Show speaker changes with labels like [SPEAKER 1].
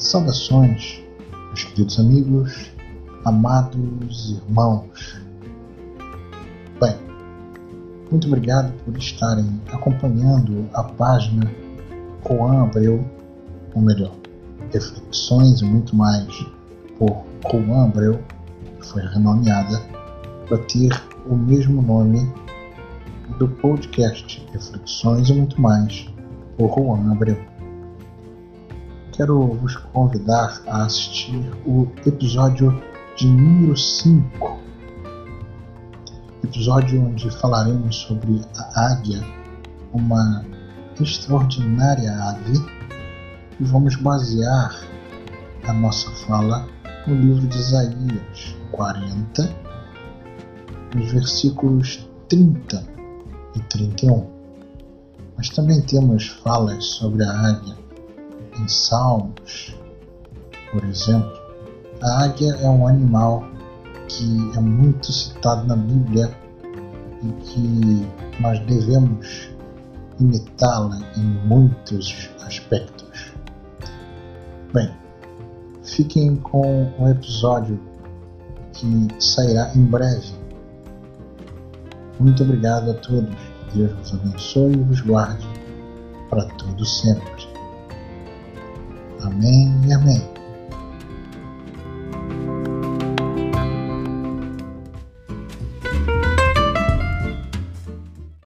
[SPEAKER 1] Saudações, meus queridos amigos, amados irmãos. Bem, muito obrigado por estarem acompanhando a página Juan Abreu, ou melhor, Reflexões e muito mais por Juan Abreu, que foi renomeada para ter o mesmo nome do podcast Reflexões e muito mais por Juan Abreu quero vos convidar a assistir o episódio de número 5. Episódio onde falaremos sobre a águia, uma extraordinária ave, e vamos basear a nossa fala no livro de Isaías 40, nos versículos 30 e 31. Mas também temos falas sobre a águia em Salmos, por exemplo, a águia é um animal que é muito citado na Bíblia e que nós devemos imitá-la em muitos aspectos. Bem, fiquem com o episódio que sairá em breve. Muito obrigado a todos. Deus vos abençoe e vos guarde para todo sempre. Amén y amén.